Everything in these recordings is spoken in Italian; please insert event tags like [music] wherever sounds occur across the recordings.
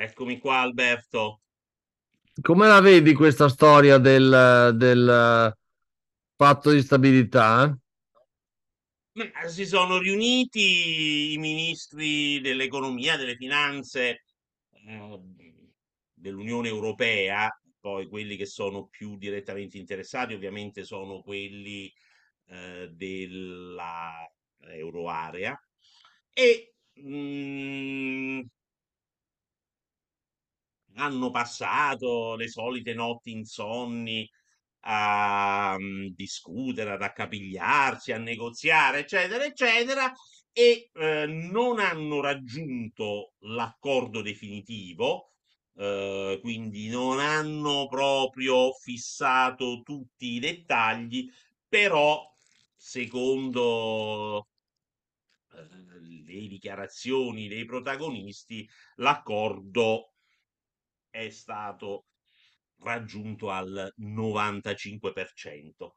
Eccomi qua, Alberto. come la vedi questa storia del, del patto di stabilità? Ma si sono riuniti i ministri dell'economia, delle finanze, eh, dell'Unione Europea, poi quelli che sono più direttamente interessati ovviamente sono quelli eh, della euroarea e mm, hanno passato le solite notti insonni a mm, discutere, ad accapigliarsi, a negoziare, eccetera, eccetera, e eh, non hanno raggiunto l'accordo definitivo, eh, quindi non hanno proprio fissato tutti i dettagli, però secondo eh, le dichiarazioni dei protagonisti, l'accordo è stato raggiunto al 95%.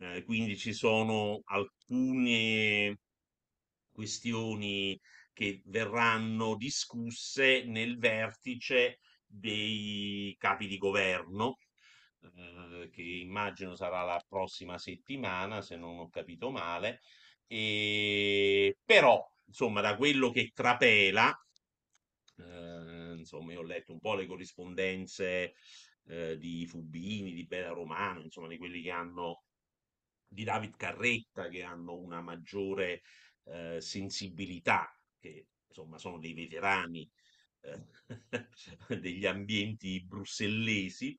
Eh, quindi ci sono alcune questioni che verranno discusse nel vertice dei capi di governo, eh, che immagino sarà la prossima settimana, se non ho capito male. E... Però, insomma, da quello che trapela, eh, insomma, io ho letto un po' le corrispondenze eh, di Fubini, di Bela Romano, insomma, di quelli che hanno, di David Carretta, che hanno una maggiore eh, sensibilità, che insomma sono dei veterani eh, [laughs] degli ambienti brussellesi.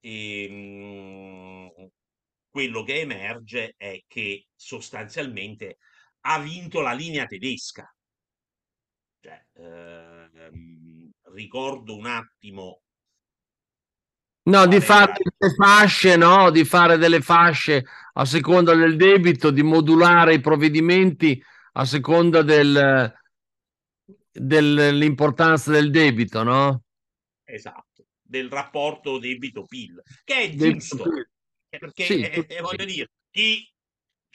E, mh, quello che emerge è che sostanzialmente ha vinto la linea tedesca. Cioè, ehm, ricordo un attimo No, di fare delle fasce, no? Di fare delle fasce a seconda del debito, di modulare i provvedimenti a seconda del, dell'importanza del debito, no? esatto, del rapporto debito-PIL, che è giusto, eh, perché Sì, eh, eh, voglio dire, chi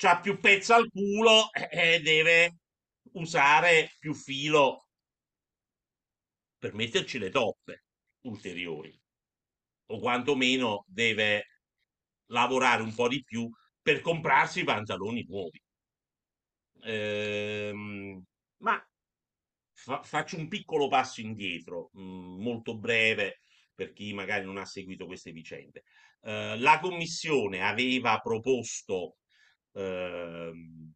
ha più pezzo al culo eh, deve usare più filo per metterci le toppe ulteriori, o quantomeno deve lavorare un po' di più per comprarsi i pantaloni nuovi. Ehm, ma fa- faccio un piccolo passo indietro, mh, molto breve per chi magari non ha seguito queste vicende. Eh, la Commissione aveva proposto ehm,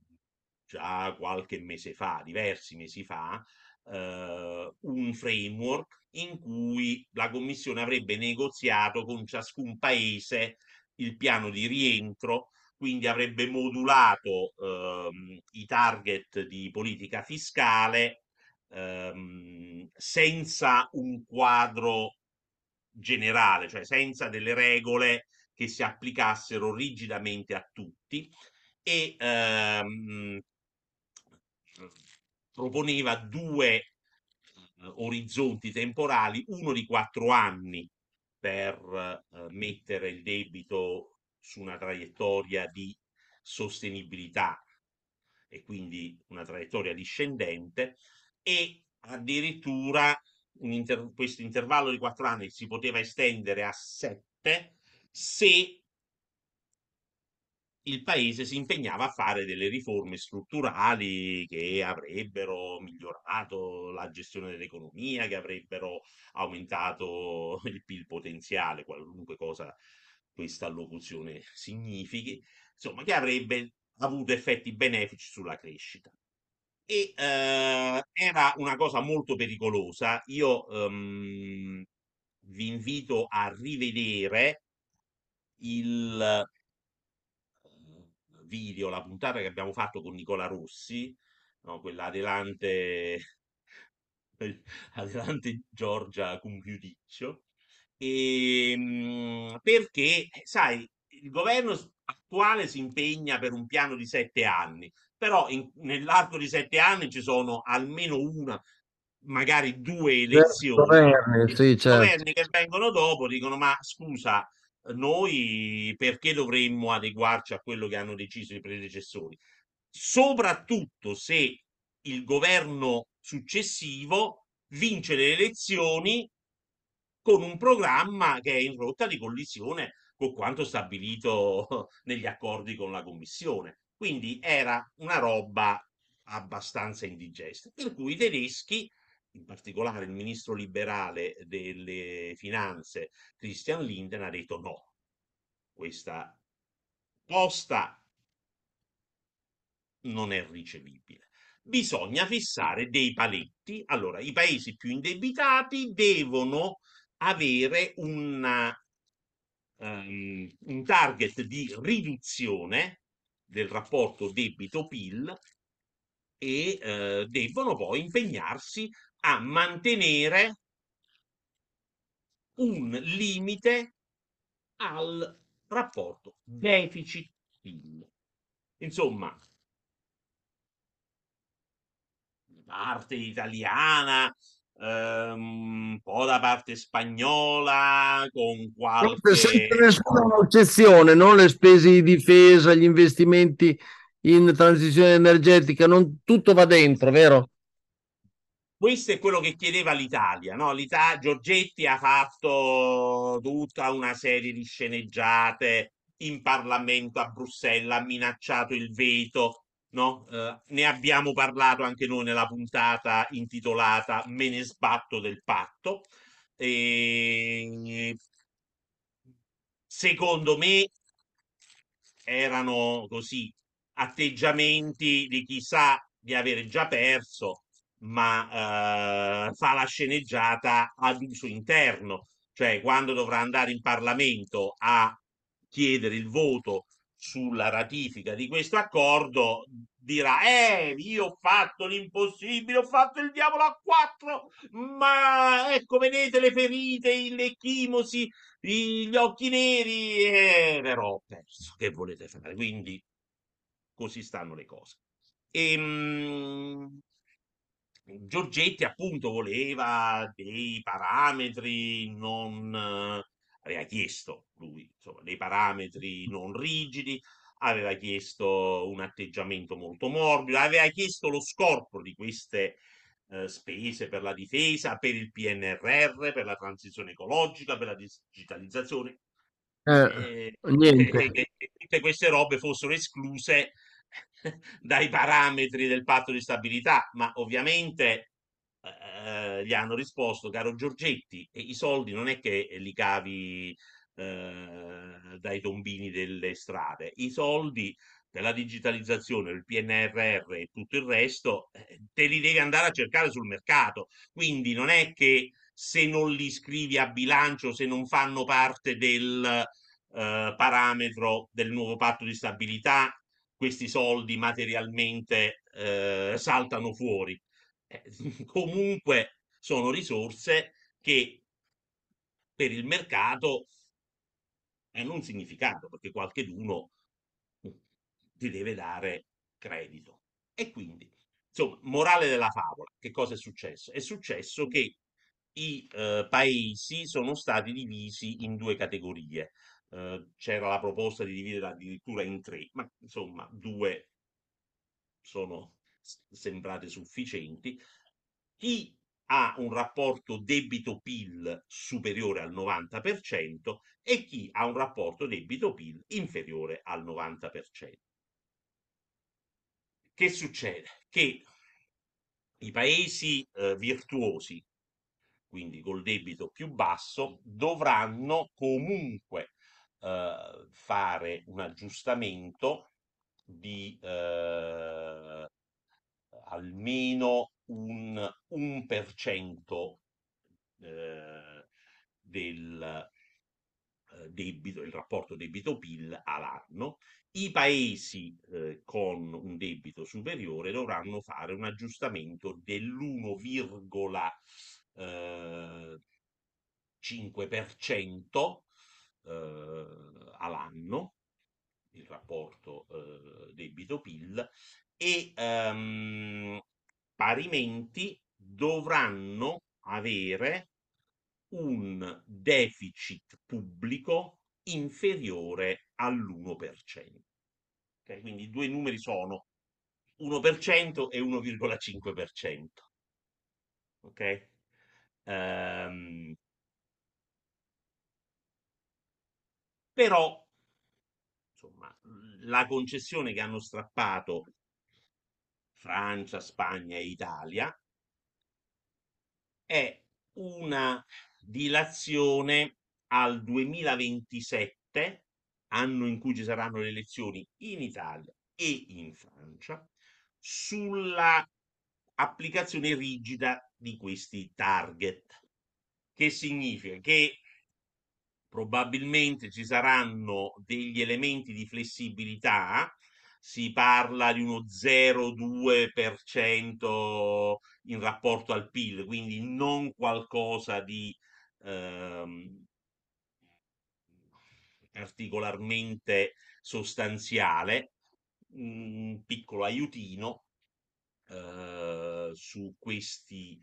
già qualche mese fa, diversi mesi fa, eh, un framework in cui la Commissione avrebbe negoziato con ciascun paese il piano di rientro, quindi avrebbe modulato ehm, i target di politica fiscale ehm, senza un quadro generale, cioè senza delle regole che si applicassero rigidamente a tutti e ehm, proponeva due eh, orizzonti temporali, uno di quattro anni per eh, mettere il debito su una traiettoria di sostenibilità e quindi una traiettoria discendente e addirittura inter- questo intervallo di quattro anni si poteva estendere a sette se il paese si impegnava a fare delle riforme strutturali che avrebbero migliorato la gestione dell'economia, che avrebbero aumentato [laughs] il PIL potenziale, qualunque cosa questa allocuzione significhi, insomma, che avrebbe avuto effetti benefici sulla crescita. E eh, era una cosa molto pericolosa. Io ehm, vi invito a rivedere il video, la puntata che abbiamo fatto con Nicola Rossi, no, quella adelante, [laughs] adelante Giorgia Compiuticcio, e, ehm, perché, sai, il governo attuale si impegna per un piano di sette anni, però in, nell'arco di sette anni ci sono almeno una, magari due elezioni. Governi, sì, I certo. governi che vengono dopo dicono: Ma scusa, noi perché dovremmo adeguarci a quello che hanno deciso i predecessori? Soprattutto se il governo successivo vince le elezioni con un programma che è in rotta di collisione con quanto stabilito [laughs] negli accordi con la Commissione. Quindi era una roba abbastanza indigesta. Per cui i tedeschi, in particolare il ministro liberale delle finanze Christian Linden, ha detto no, questa posta non è ricevibile. Bisogna fissare dei paletti. Allora, i paesi più indebitati devono avere una, um, un target di riduzione del rapporto debito-PIL e eh, devono poi impegnarsi a mantenere un limite al rapporto deficit-PIL. Insomma, parte italiana Ehm, un po' da parte spagnola, con qualche... Senza nessuna eccezione, non le spese di difesa, gli investimenti in transizione energetica, non tutto va dentro, vero? Questo è quello che chiedeva l'Italia, no? L'Italia, Giorgetti ha fatto tutta una serie di sceneggiate in Parlamento a Bruxelles, ha minacciato il veto no? Eh, ne abbiamo parlato anche noi nella puntata intitolata Me ne sbatto del patto. E... Secondo me erano così atteggiamenti di chi sa di avere già perso, ma eh, fa la sceneggiata ad uso interno, cioè quando dovrà andare in Parlamento a chiedere il voto sulla ratifica di questo accordo dirà eh io ho fatto l'impossibile ho fatto il diavolo a quattro ma ecco vedete le ferite le chimosi gli occhi neri eh, però ho perso che volete fare? Quindi così stanno le cose. E, ehm, Giorgetti appunto voleva dei parametri non aveva chiesto lui insomma, dei parametri non rigidi, aveva chiesto un atteggiamento molto morbido, aveva chiesto lo scorporo di queste eh, spese per la difesa, per il PNRR, per la transizione ecologica, per la digitalizzazione. Eh, eh, niente. che, che tutte queste robe fossero escluse [laughs] dai parametri del patto di stabilità, ma ovviamente eh, gli hanno risposto, caro Giorgetti, i soldi non è che li cavi eh, dai tombini delle strade, i soldi per la digitalizzazione, il PNRR e tutto il resto, eh, te li devi andare a cercare sul mercato. Quindi non è che se non li scrivi a bilancio, se non fanno parte del eh, parametro del nuovo patto di stabilità, questi soldi materialmente eh, saltano fuori. Eh, [laughs] comunque sono risorse che per il mercato hanno un significato perché qualcheduno ti deve dare credito. E quindi, insomma, morale della favola, che cosa è successo? È successo che i eh, paesi sono stati divisi in due categorie. Eh, c'era la proposta di dividere addirittura in tre, ma insomma, due sono sembrate sufficienti. Chi ha un rapporto debito-PIL superiore al 90% e chi ha un rapporto debito-PIL inferiore al 90%. Che succede? Che i paesi eh, virtuosi, quindi col debito più basso, dovranno comunque eh, fare un aggiustamento di eh, almeno un 1% eh, del eh, debito, il rapporto debito-PIL all'anno. I paesi eh, con un debito superiore dovranno fare un aggiustamento dell'1,5% eh, all'anno, il rapporto eh, debito-PIL, e ehm, parimenti dovranno avere un deficit pubblico inferiore all'1%. Okay? Quindi i due numeri sono 1% e 1,5%. Ok? Um, però, insomma, la concessione che hanno strappato Francia, Spagna e Italia è una dilazione al 2027, anno in cui ci saranno le elezioni in Italia e in Francia, sulla applicazione rigida di questi target. Che significa che probabilmente ci saranno degli elementi di flessibilità si parla di uno 0,2% in rapporto al PIL, quindi non qualcosa di ehm, particolarmente sostanziale, un piccolo aiutino eh, su questi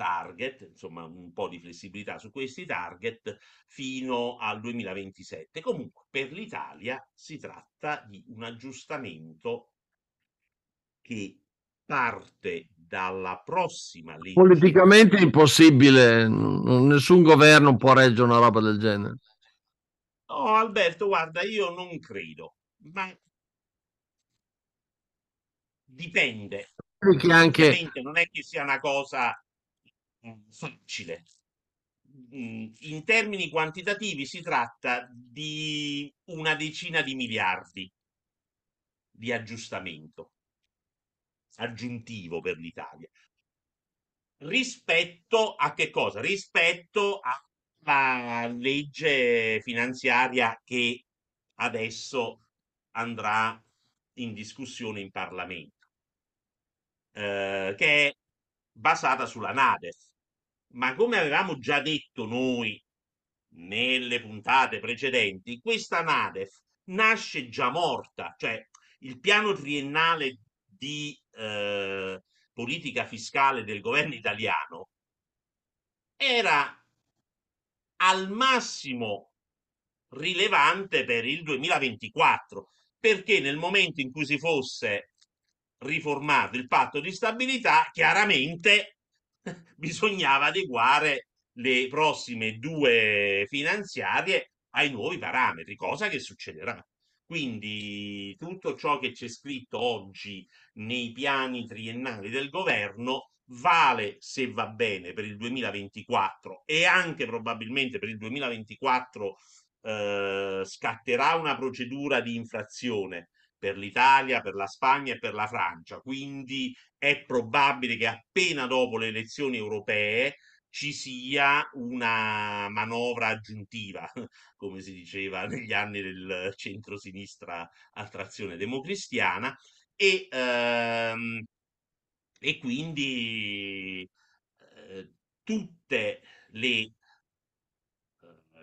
target, insomma un po' di flessibilità su questi target fino al 2027. Comunque per l'Italia si tratta di un aggiustamento che parte dalla prossima legge. Politicamente è impossibile, nessun governo può reggere una roba del genere. No, Alberto, guarda, io non credo, ma dipende. Che anche... Non è che sia una cosa facile. Mm, in termini quantitativi si tratta di una decina di miliardi di aggiustamento aggiuntivo per l'Italia. Rispetto a che cosa? Rispetto alla legge finanziaria che adesso andrà in discussione in Parlamento, eh, che è basata sulla NADEF ma come avevamo già detto noi nelle puntate precedenti, questa NADEF nasce già morta, cioè il piano triennale di eh, politica fiscale del governo italiano era al massimo rilevante per il 2024, perché nel momento in cui si fosse riformato il patto di stabilità, chiaramente [laughs] bisognava adeguare le prossime due finanziarie ai nuovi parametri, cosa che succederà. Quindi tutto ciò che c'è scritto oggi nei piani triennali del governo vale se va bene per il 2024 e anche probabilmente per il 2024 eh, scatterà una procedura di infrazione per l'Italia, per la Spagna e per la Francia. Quindi è probabile che appena dopo le elezioni europee ci sia una manovra aggiuntiva, [laughs] come si diceva negli anni del centro-sinistra a trazione democristiana, e, ehm, e quindi eh, tutte le eh,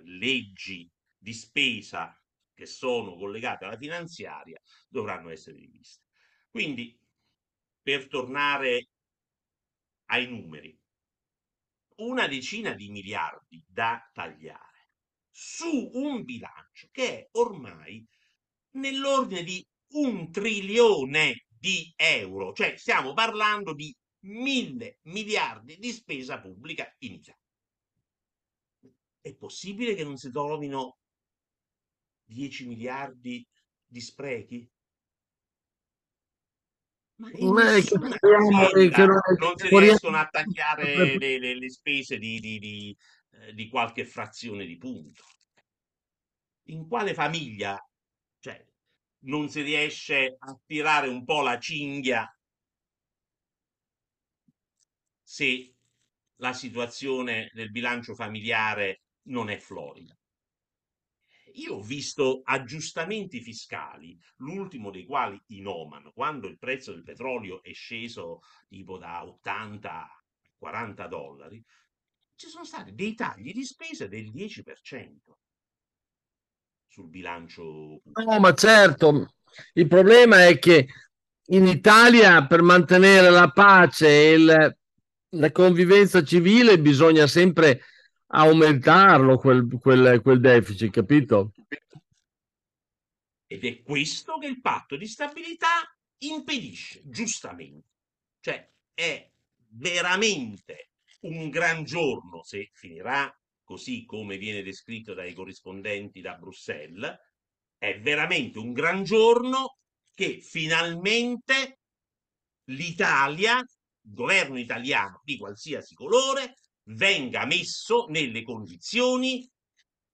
leggi di spesa che sono collegate alla finanziaria dovranno essere riviste. Quindi, per tornare ai numeri, una decina di miliardi da tagliare su un bilancio che è ormai nell'ordine di un trilione di euro, cioè stiamo parlando di mille miliardi di spesa pubblica in Italia. È possibile che non si trovino 10 miliardi di sprechi? Ma è che speriamo che azienda non non si riescono a tagliare le, le- le spese di, di- di, eh, di qualche frazione di punto. In quale famiglia, cioè, non si riesce a tirare un po' la cinghia se la situazione del bilancio familiare non è florida? Io ho visto aggiustamenti fiscali, l'ultimo dei quali in Oman, quando il prezzo del petrolio è sceso tipo da 80 a 40 dollari, ci sono stati dei tagli di spesa del 10% sul bilancio. No, ma certo, il problema è che in Italia per mantenere la pace e il- la convivenza civile bisogna sempre aumentarlo quel, quel- quel deficit, capito? Ed è questo che il patto di stabilità impedisce, giustamente. Cioè, è veramente un gran giorno se finirà così come viene descritto dai corrispondenti da Bruxelles, è veramente un gran giorno che finalmente l'Italia, il governo italiano di qualsiasi colore, venga messo nelle condizioni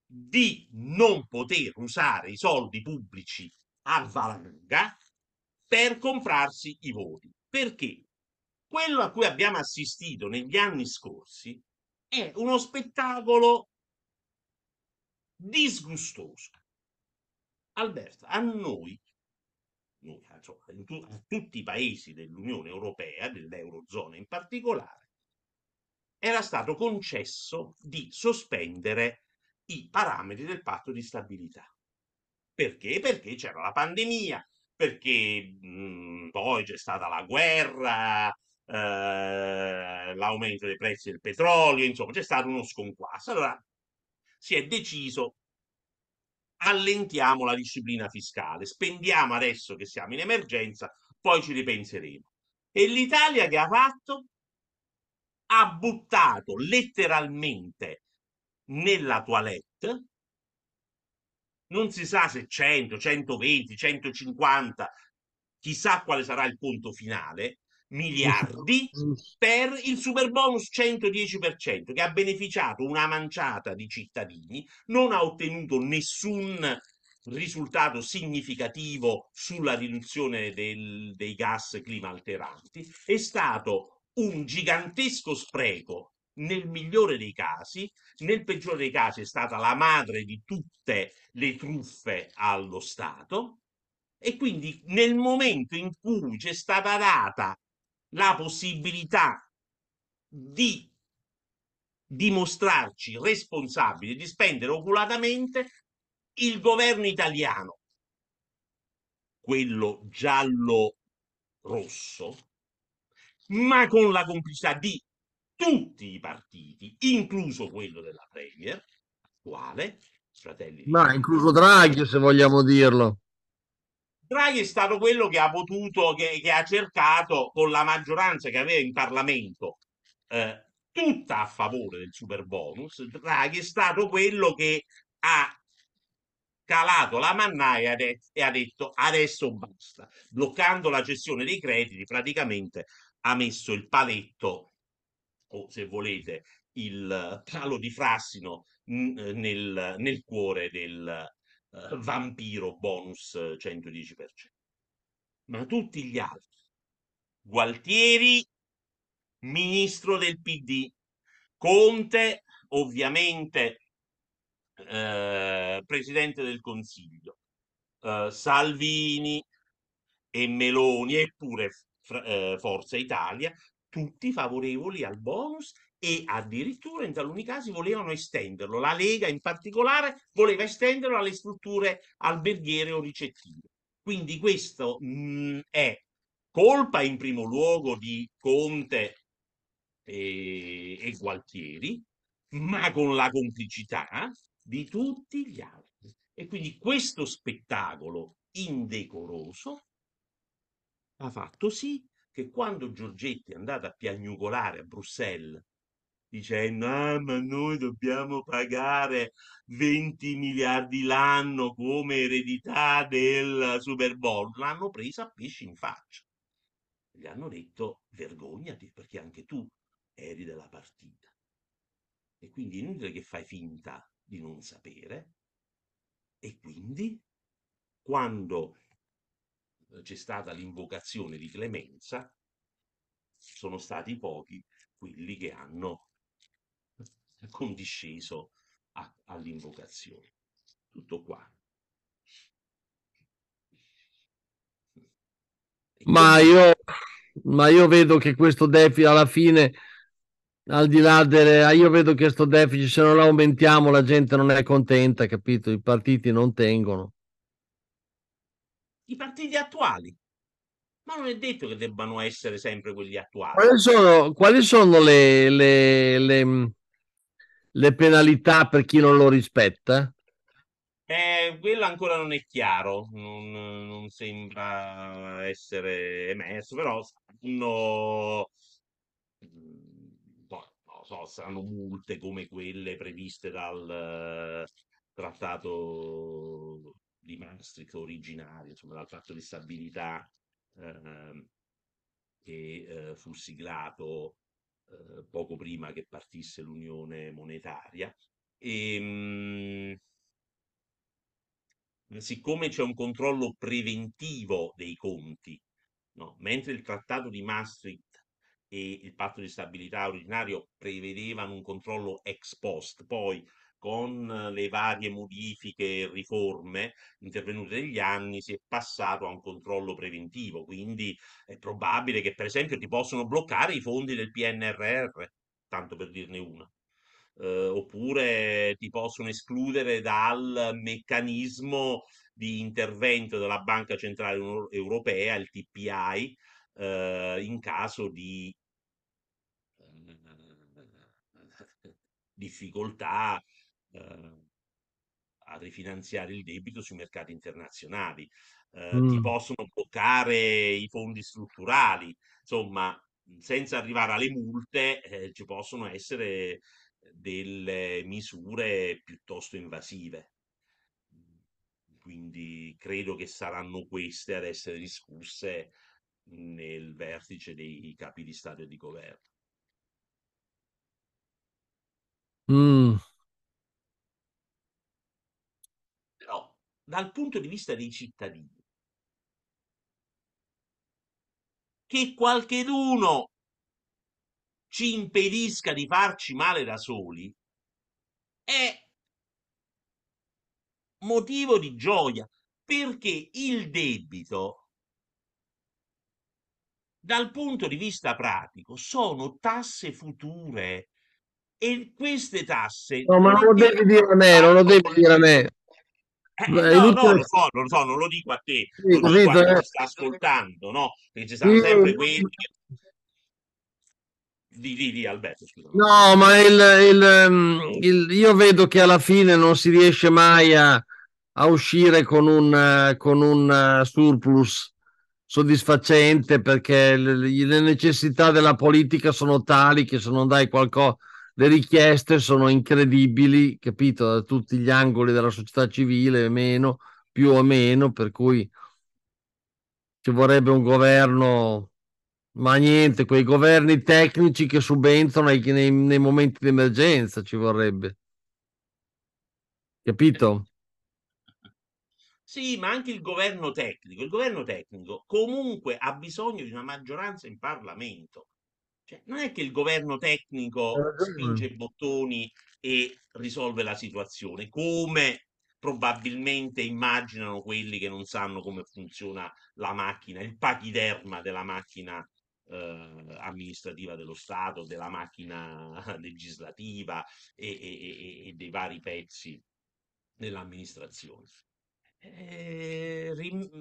di non poter usare i soldi pubblici a valanga per comprarsi i voti. Perché quello a cui abbiamo assistito negli anni scorsi è uno spettacolo disgustoso. Alberto, a noi, noi, insomma, a tutti i paesi dell'Unione Europea, dell'Eurozona in particolare, era stato concesso di sospendere i parametri del patto di stabilità. Perché? Perché c'era la pandemia, perché mh, poi c'è stata la guerra, eh, l'aumento dei prezzi del petrolio, insomma, c'è stato uno sconquasso. Allora si è deciso allentiamo la disciplina fiscale, spendiamo adesso che siamo in emergenza, poi ci ripenseremo. E l'Italia che ha fatto? Ha buttato letteralmente nella toilette, non si sa se 100, 120, 150, chissà quale sarà il conto finale, miliardi [laughs] per il super bonus 110% che ha beneficiato una manciata di cittadini, non ha ottenuto nessun risultato significativo sulla riduzione del- dei gas climalteranti, è stato un gigantesco spreco nel migliore dei casi, nel peggiore dei casi è stata la madre di tutte le truffe allo Stato. E quindi nel momento in cui c'è stata data la possibilità di dimostrarci responsabili di spendere oculatamente il governo italiano, quello giallo-rosso, ma con la complicità di tutti i partiti, incluso quello della Premier attuale, Fratelli Ma incluso Draghi, se vogliamo dirlo. Draghi è stato quello che ha potuto, che, che ha cercato con la maggioranza che aveva in Parlamento, eh, tutta a favore del super bonus. Draghi è stato quello che ha calato la mannaia e ha detto adesso basta, bloccando la gestione dei crediti, praticamente ha messo il paletto, o se volete, il palo di frassino eh, nel, nel cuore del eh, vampiro bonus eh, 110%. Ma tutti gli altri, Gualtieri, ministro del PD, Conte, ovviamente eh, presidente del Consiglio, eh, Salvini e Meloni, eppure eh, Forza Italia, tutti favorevoli al bonus e addirittura in taluni casi volevano estenderlo. La Lega in particolare voleva estenderlo alle strutture alberghiere o ricettive. Quindi questo mh, è colpa in primo luogo di Conte e, e Gualtieri, ma con la complicità di tutti gli altri. E quindi questo spettacolo indecoroso ha fatto sì che quando Giorgetti è andato a piagnucolare a Bruxelles dicendo ah, ma noi dobbiamo pagare 20 miliardi l'anno come eredità del Super Bowl, l'hanno presa a pesci in faccia. Gli hanno detto vergognati perché anche tu eri della partita. E quindi inutile che fai finta di non sapere. E quindi, quando c'è stata l'invocazione di clemenza, sono stati pochi quelli che hanno condisceso all'invocazione. Tutto qua. Ma io, ma io vedo che questo deficit alla fine, al di là delle... Io vedo che questo deficit, se non lo aumentiamo, la gente non è contenta, capito? I partiti non tengono. I partiti attuali. Ma non è detto che debbano essere sempre quelli attuali. Quali sono, quali sono le, le, le, le penalità per chi non lo rispetta? Eh, quello ancora non è chiaro, non, non sembra essere emerso, però saranno, boh, non so, saranno multe come quelle previste dal trattato di Maastricht originario, insomma, dal tratto di stabilità eh, che eh, fu siglato eh, poco prima che partisse l'unione monetaria. E, ehm, mh, siccome c'è un controllo preventivo dei conti, no? mentre il trattato di Maastricht e il patto di stabilità originario prevedevano un controllo ex post, poi con le varie modifiche e riforme intervenute negli anni si è passato a un controllo preventivo, quindi è probabile che per esempio ti possono bloccare i fondi del PNRR, tanto per dirne una. Eh, oppure ti possono escludere dal meccanismo di intervento della Banca Centrale Europea, il TPI, eh, in caso di difficoltà eh, a rifinanziare il debito sui mercati internazionali. Eh, mm. Ti possono bloccare i fondi strutturali, insomma, senza arrivare alle multe, eh, ci possono essere delle misure piuttosto invasive. Quindi credo che saranno queste ad essere discusse nel vertice dei capi di Stato e di governo. Mm. Dal punto di vista dei cittadini. Che qualcheduno ci impedisca di farci male da soli è motivo di gioia perché il debito dal punto di vista pratico sono tasse future e queste tasse no ma non lo devi dire a me non lo devi dire a me eh, no, no, lo so, lo so, non lo dico a te, sì, lo dico a chi ci sta ascoltando, no? Perché ci stanno sempre quelli. Di, di, di Alberto, scusa. No, ma il, il, mm, il, io vedo che alla fine non si riesce mai a, a uscire con un, con un surplus soddisfacente perché le, le necessità della politica sono tali che se non dai qualcosa le richieste sono incredibili, capito, da tutti gli angoli della società civile, meno, più o meno, per cui ci vorrebbe un governo, ma niente, quei governi tecnici che subentrano nei, nei, nei momenti di emergenza ci vorrebbe. Capito? Sì, ma anche il governo tecnico. Il governo tecnico comunque ha bisogno di una maggioranza in Parlamento. Cioè, non è che il governo tecnico spinge i bottoni e risolve la situazione, come probabilmente immaginano quelli che non sanno come funziona la macchina, il pachiderma della macchina eh, amministrativa dello Stato, della macchina [laughs] legislativa e, e, e dei vari pezzi dell'amministrazione. Eh,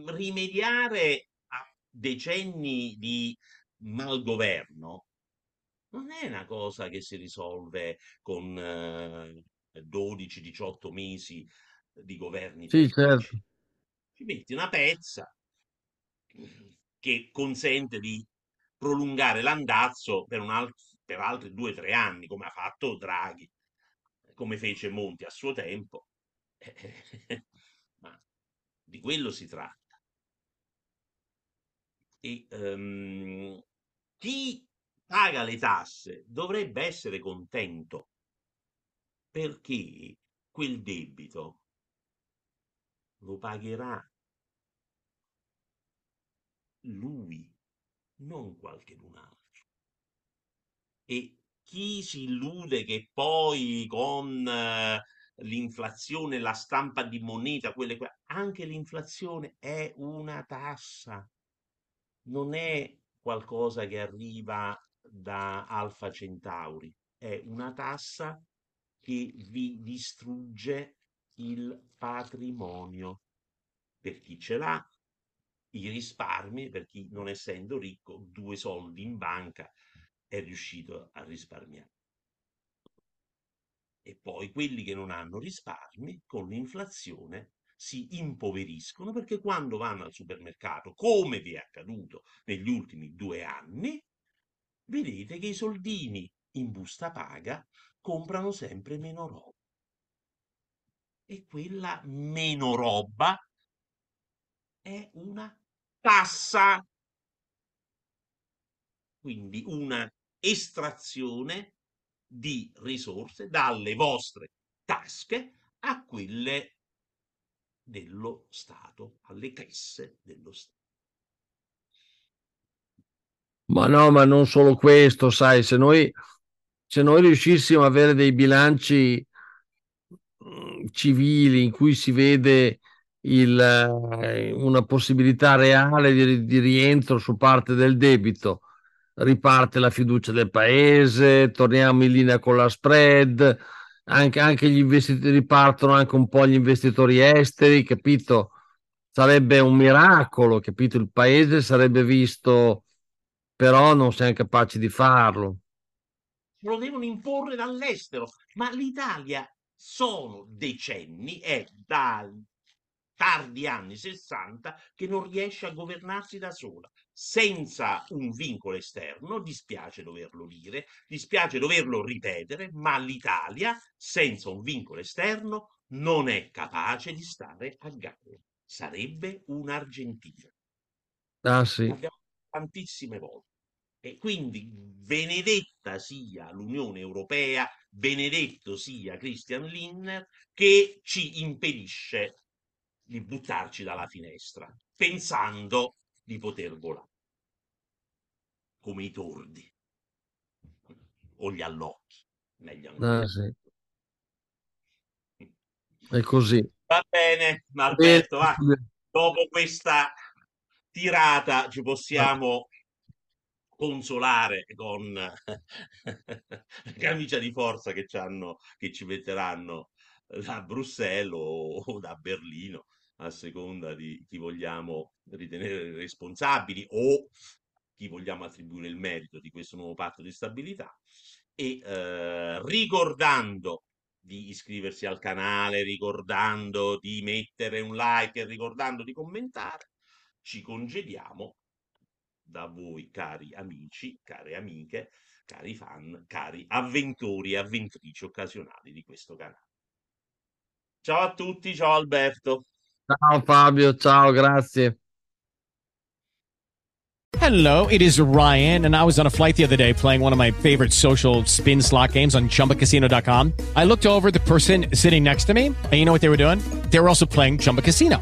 rimediare a decenni di malgoverno non è una cosa che si risolve con eh, 12-18 mesi di governi sì, certo. Ci metti una pezza che consente di prolungare l'andazzo per, un alt- per altri due o tre anni, come ha fatto Draghi, come fece Monti a suo tempo. [laughs] Ma di quello si tratta. E, um, chi paga le tasse dovrebbe essere contento perché quel debito lo pagherà lui, non qualcun altro. E chi si illude che poi con uh, l'inflazione, la stampa di moneta, quelle, anche l'inflazione è una tassa, non è qualcosa che arriva da Alfa Centauri, è una tassa che vi distrugge il patrimonio per chi ce l'ha, i risparmi per chi non essendo ricco, due soldi in banca è riuscito a risparmiare. E poi quelli che non hanno risparmi con l'inflazione si impoveriscono perché quando vanno al supermercato, come vi è accaduto negli ultimi due anni, vedete che i soldini in busta paga comprano sempre meno roba. E quella meno roba è una tassa, quindi una estrazione di risorse dalle vostre tasche a quelle dello Stato, alle casse dello Stato. Ma no, ma non solo questo, sai, se noi, se noi riuscissimo ad avere dei bilanci mm, civili in cui si vede il, eh, una possibilità reale di, di rientro su parte del debito, riparte la fiducia del paese, torniamo in linea con la spread, anche, anche gli investitori ripartono anche un po' gli investitori esteri, capito? Sarebbe un miracolo, capito? Il paese sarebbe visto, però non siamo capaci di farlo. Lo devono imporre dall'estero, ma l'Italia sono decenni, è dal tardi anni 60 che non riesce a governarsi da sola, senza un vincolo esterno, dispiace doverlo dire, dispiace doverlo ripetere, ma l'Italia senza un vincolo esterno non è capace di stare a galla. Sarebbe un'Argentina. Ah sì. L'abbiamo tantissime volte. E quindi benedetta sia l'Unione Europea, benedetto sia Christian Linner che ci impedisce di buttarci dalla finestra, pensando di poter volare, come i tordi o gli allocchi, meglio ancora. Ah, sì. È così. Va bene, Alberto, va. dopo questa tirata ci possiamo consolare con la [laughs] camicia di forza che, che ci metteranno da Bruxelles o, o da Berlino a seconda di chi vogliamo ritenere responsabili o chi vogliamo attribuire il merito di questo nuovo patto di stabilità. E eh, ricordando di iscriversi al canale, ricordando di mettere un like e ricordando di commentare, ci congediamo da voi cari amici, care amiche, cari fan, cari avventori e avventrici occasionali di questo canale. Ciao a tutti, ciao Alberto. Ciao Fabio, ciao, grazie. Hello, it is Ryan, and I was on a flight the other day playing one of my favorite social spin slot games on chumbacasino.com. I looked over the person sitting next to me, and you know what they were doing? They were also playing Chumba Casino.